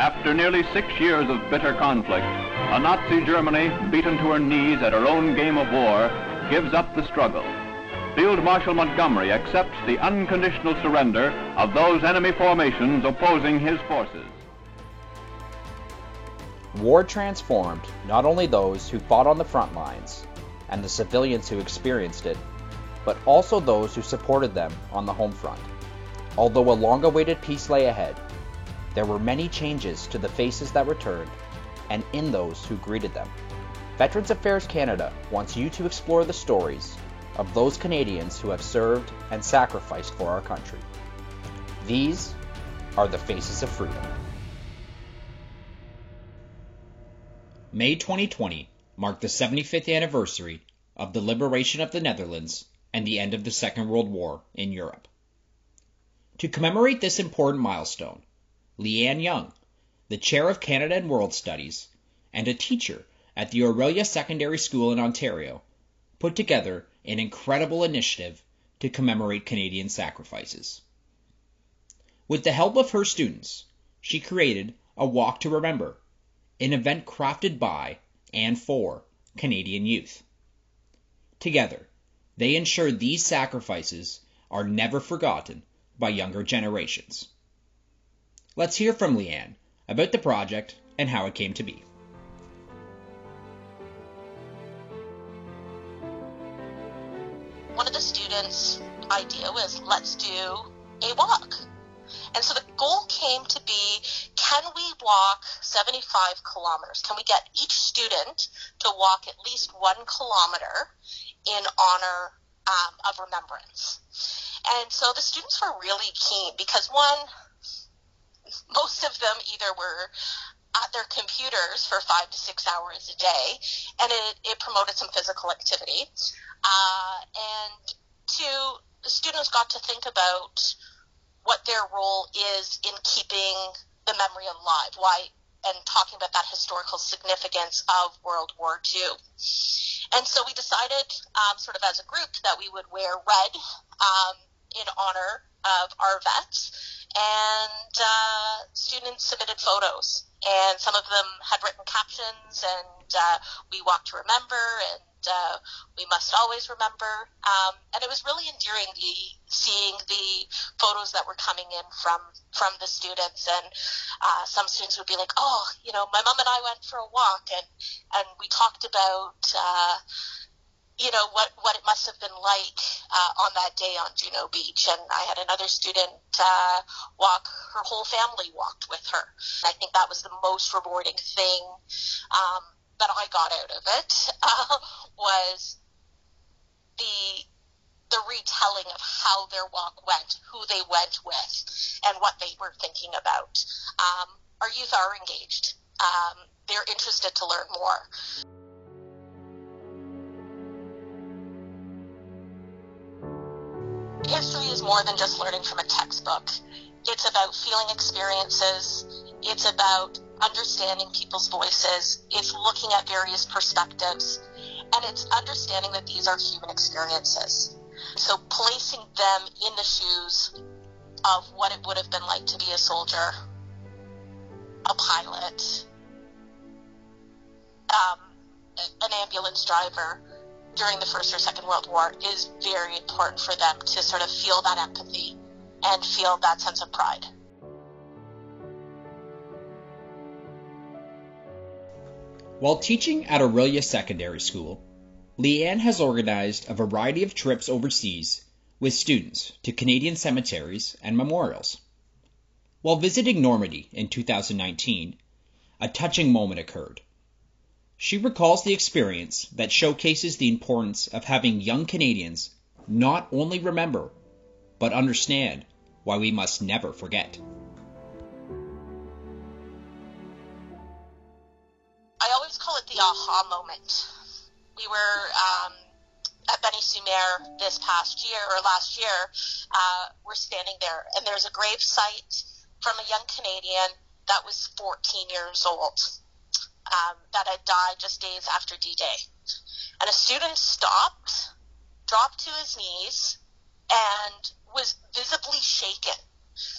After nearly six years of bitter conflict, a Nazi Germany, beaten to her knees at her own game of war, gives up the struggle. Field Marshal Montgomery accepts the unconditional surrender of those enemy formations opposing his forces. War transformed not only those who fought on the front lines and the civilians who experienced it, but also those who supported them on the home front. Although a long awaited peace lay ahead, there were many changes to the faces that returned and in those who greeted them. Veterans Affairs Canada wants you to explore the stories of those Canadians who have served and sacrificed for our country. These are the faces of freedom. May 2020 marked the 75th anniversary of the liberation of the Netherlands and the end of the Second World War in Europe. To commemorate this important milestone, Leanne Young, the chair of Canada and World Studies and a teacher at the Orillia Secondary School in Ontario, put together an incredible initiative to commemorate Canadian sacrifices. With the help of her students, she created a Walk to Remember, an event crafted by and for Canadian youth. Together, they ensure these sacrifices are never forgotten by younger generations. Let's hear from Leanne about the project and how it came to be. one of the students' idea was let's do a walk. And so the goal came to be can we walk 75 kilometers? Can we get each student to walk at least one kilometer in honor um, of remembrance? And so the students were really keen because one, most of them either were at their computers for five to six hours a day, and it, it promoted some physical activity. Uh, and two, the students got to think about what their role is in keeping the memory alive. Why and talking about that historical significance of World War II. And so we decided, um, sort of as a group, that we would wear red um, in honor of our vets. And uh, students submitted photos, and some of them had written captions, and uh, we walked to remember, and uh, we must always remember. Um, and it was really endearing the, seeing the photos that were coming in from from the students. And uh, some students would be like, "Oh, you know, my mom and I went for a walk, and and we talked about." You know what what it must have been like uh, on that day on Juno Beach, and I had another student uh, walk. Her whole family walked with her. I think that was the most rewarding thing um, that I got out of it uh, was the the retelling of how their walk went, who they went with, and what they were thinking about. Um, our youth are engaged. Um, they're interested to learn more. Is more than just learning from a textbook. It's about feeling experiences. It's about understanding people's voices, it's looking at various perspectives, and it's understanding that these are human experiences. So placing them in the shoes of what it would have been like to be a soldier, a pilot, um, an ambulance driver during the First or Second World War is very important for them to sort of feel that empathy and feel that sense of pride. While teaching at Orillia Secondary School, Leanne has organized a variety of trips overseas with students to Canadian cemeteries and memorials. While visiting Normandy in 2019, a touching moment occurred. She recalls the experience that showcases the importance of having young Canadians not only remember, but understand why we must never forget. I always call it the aha moment. We were um, at Bény-sur-Mer this past year or last year. Uh, we're standing there, and there's a grave site from a young Canadian that was 14 years old um, that had died just days after D-Day. And a student stopped, dropped to his knees, and was visibly shaken.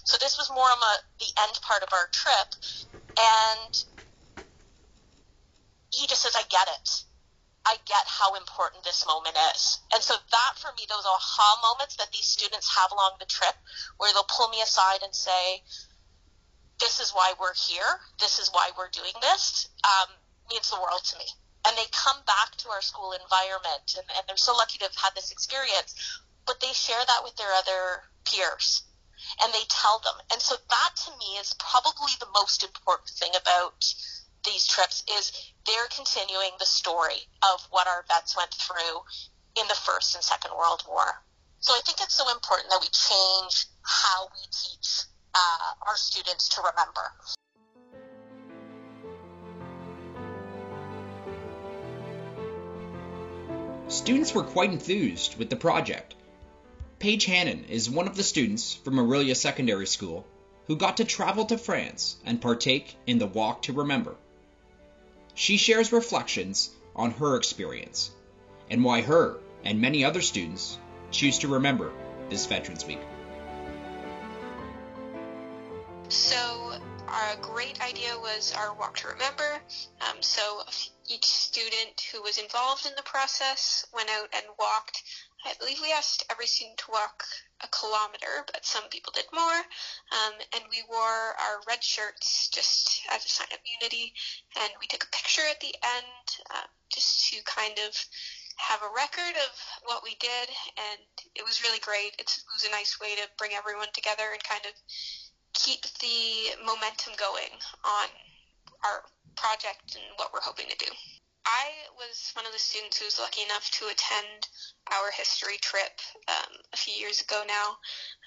So this was more on the end part of our trip, And he just says, I get it. I get how important this moment is. And so that for me, those aha moments that these students have along the trip where they'll pull me aside and say, this is why we're here. This is why we're doing this, um, means the world to me. And they come back to our school environment and, and they're so lucky to have had this experience, but they share that with their other peers and they tell them. And so that to me is probably the most important thing about these trips is they're continuing the story of what our vets went through in the First and Second World War. So I think it's so important that we change how we teach uh, our students to remember. Students were quite enthused with the project. Paige Hannon is one of the students from Orillia Secondary School who got to travel to France and partake in the Walk to Remember. She shares reflections on her experience and why her and many other students choose to remember this Veterans Week. So, a great idea was our Walk to Remember. Um, so, each student who was involved in the process went out and walked I believe we asked every student to walk a kilometer, but some people did more. Um, and we wore our red shirts just as a sign of unity. And we took a picture at the end uh, just to kind of have a record of what we did. And it was really great. It's, it was a nice way to bring everyone together and kind of keep the momentum going on our project and what we're hoping to do. I was one of the students who was lucky enough to attend our history trip um, a few years ago now,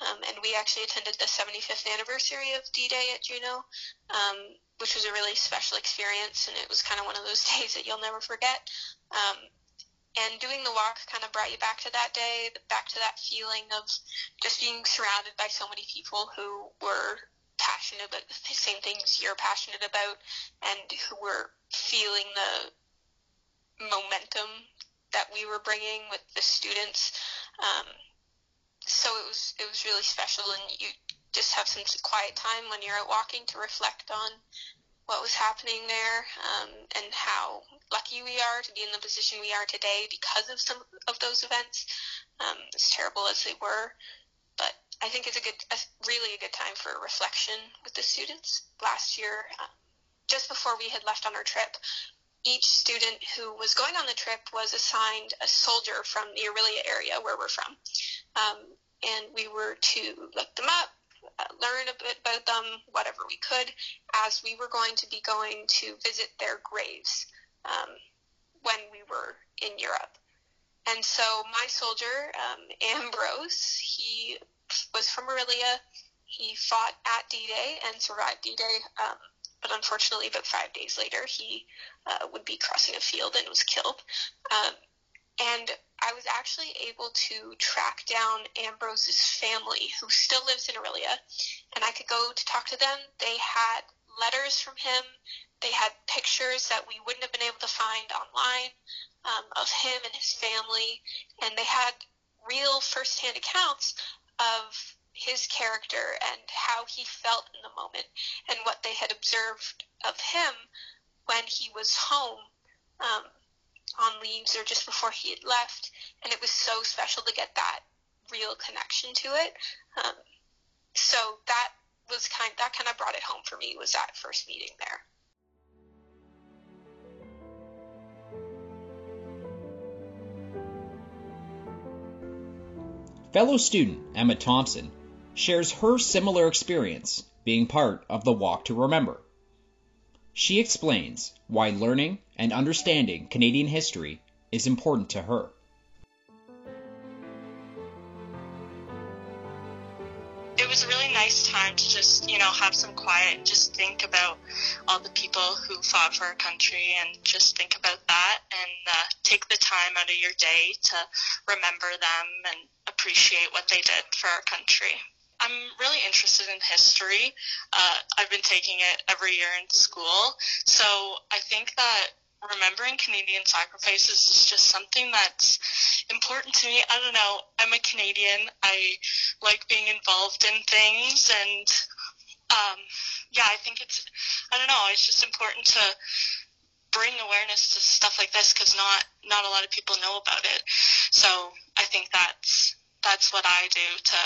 um, and we actually attended the 75th anniversary of D-Day at Juno, um, which was a really special experience, and it was kind of one of those days that you'll never forget. And doing the walk kind of brought you back to that day, back to that feeling of just being surrounded by so many people who were passionate about the same things you're passionate about, and who were feeling the momentum that we were bringing with the students. Um, so it was it was really special, and you just have some quiet time when you're out walking to reflect on what was happening there um, and how lucky we are to be in the position we are today because of some of those events. Um, as terrible as they were, but I think it's a good, a, really a good time for reflection with the students. Last year, uh, just before we had left on our trip, each student who was going on the trip was assigned a soldier from the Orillia area where we're from. Um, and we were to look them up, learn a bit about them, whatever we could, as we were going to be going to visit their graves um, when we were in Europe. And so my soldier, um, Ambrose, he was from Orillia. He fought at D-Day and survived D-Day. Um, but unfortunately, about five days later, he uh, would be crossing a field and was killed. Um, and I was actually able to track down Ambrose's family, who still lives in Orillia, and I could go to talk to them. They had letters from him. They had pictures that we wouldn't have been able to find online um, of him and his family, and they had real firsthand accounts of his character and how he felt in the moment and what they had observed of him when he was home um, on leaves or just before he had left. And it was so special to get that real connection to it. Um, so that was kind that kind of brought it home for me was that first meeting there. Fellow student Emma Thompson shares her similar experience being part of the Walk to Remember. She explains why learning and understanding Canadian history is important to her. It was a really nice time to just, you know, have some quiet and just think about all the people who fought for our country and just think about that and uh, take the time out of your day to remember them and appreciate what they did for our country. I'm really interested in history. Uh, I've been taking it every year in school. So I think that remembering Canadian sacrifices is just something that's important to me. I don't know. I'm a Canadian. I like being involved in things and um, yeah, I think it's, I don't know, it's just important to bring awareness to stuff like this because not not a lot of people know about it. So I think that's that's what I do to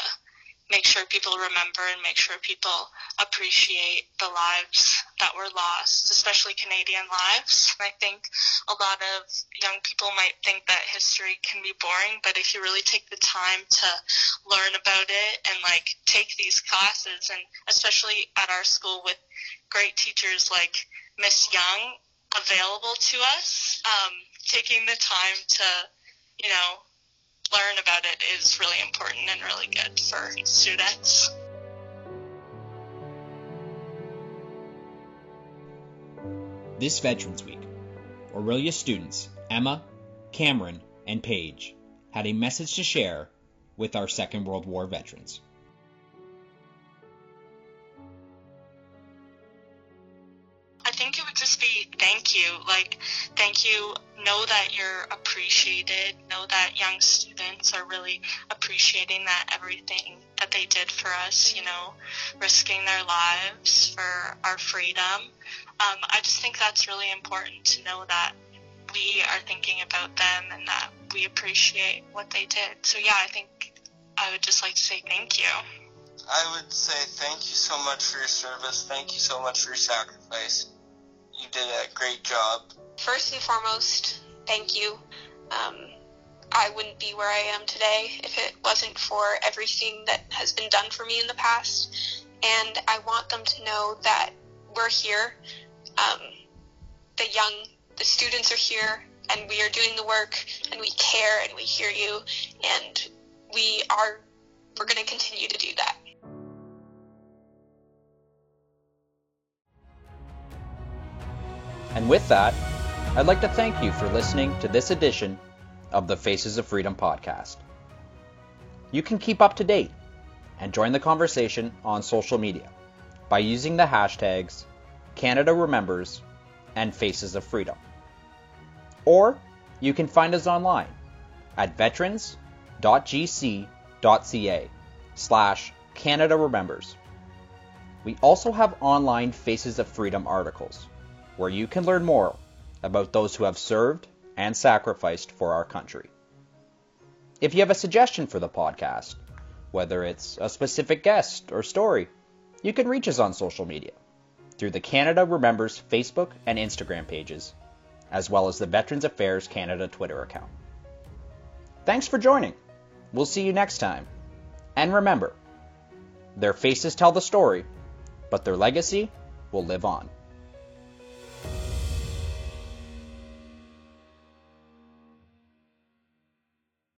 make sure people remember and make sure people appreciate the lives that were lost, especially Canadian lives. I think a lot of young people might think that history can be boring, but if you really take the time to learn about it and like take these classes and especially at our school with great teachers like Miss Young available to us, um, taking the time to, you know, learn about it is really important and really good for students. This Veterans Week, Orillia students Emma, Cameron, and Paige had a message to share with our Second World War veterans. I think it would just be thank you. Like, thank you. Know that you're appreciated. Know that young students are really appreciating that everything that they did for us, you know, risking their lives for our freedom. Um, I just think that's really important to know that we are thinking about them and that we appreciate what they did. So, yeah, I think I would just like to say thank you. I would say thank you so much for your service. Thank you so much for your sacrifice. You did a great job. First and foremost, thank you. Um, I wouldn't be where I am today if it wasn't for everything that has been done for me in the past. And I want them to know that we're here. Um, the young, the students are here, and we are doing the work, and we care, and we hear you, and we are, we're going to continue to do that. And with that, I'd like to thank you for listening to this edition of the Faces of Freedom podcast. You can keep up to date and join the conversation on social media by using the hashtags Canada Remembers and Faces of Freedom. Or you can find us online at veterans.gc.ca slash Canada Remembers. We also have online Faces of Freedom articles where you can learn more about those who have served and sacrificed for our country. If you have a suggestion for the podcast, whether it's a specific guest or story, you can reach us on social media through the Canada Remembers Facebook and Instagram pages, as well as the Veterans Affairs Canada Twitter account. Thanks for joining. We'll see you next time. And remember, their faces tell the story, but their legacy will live on.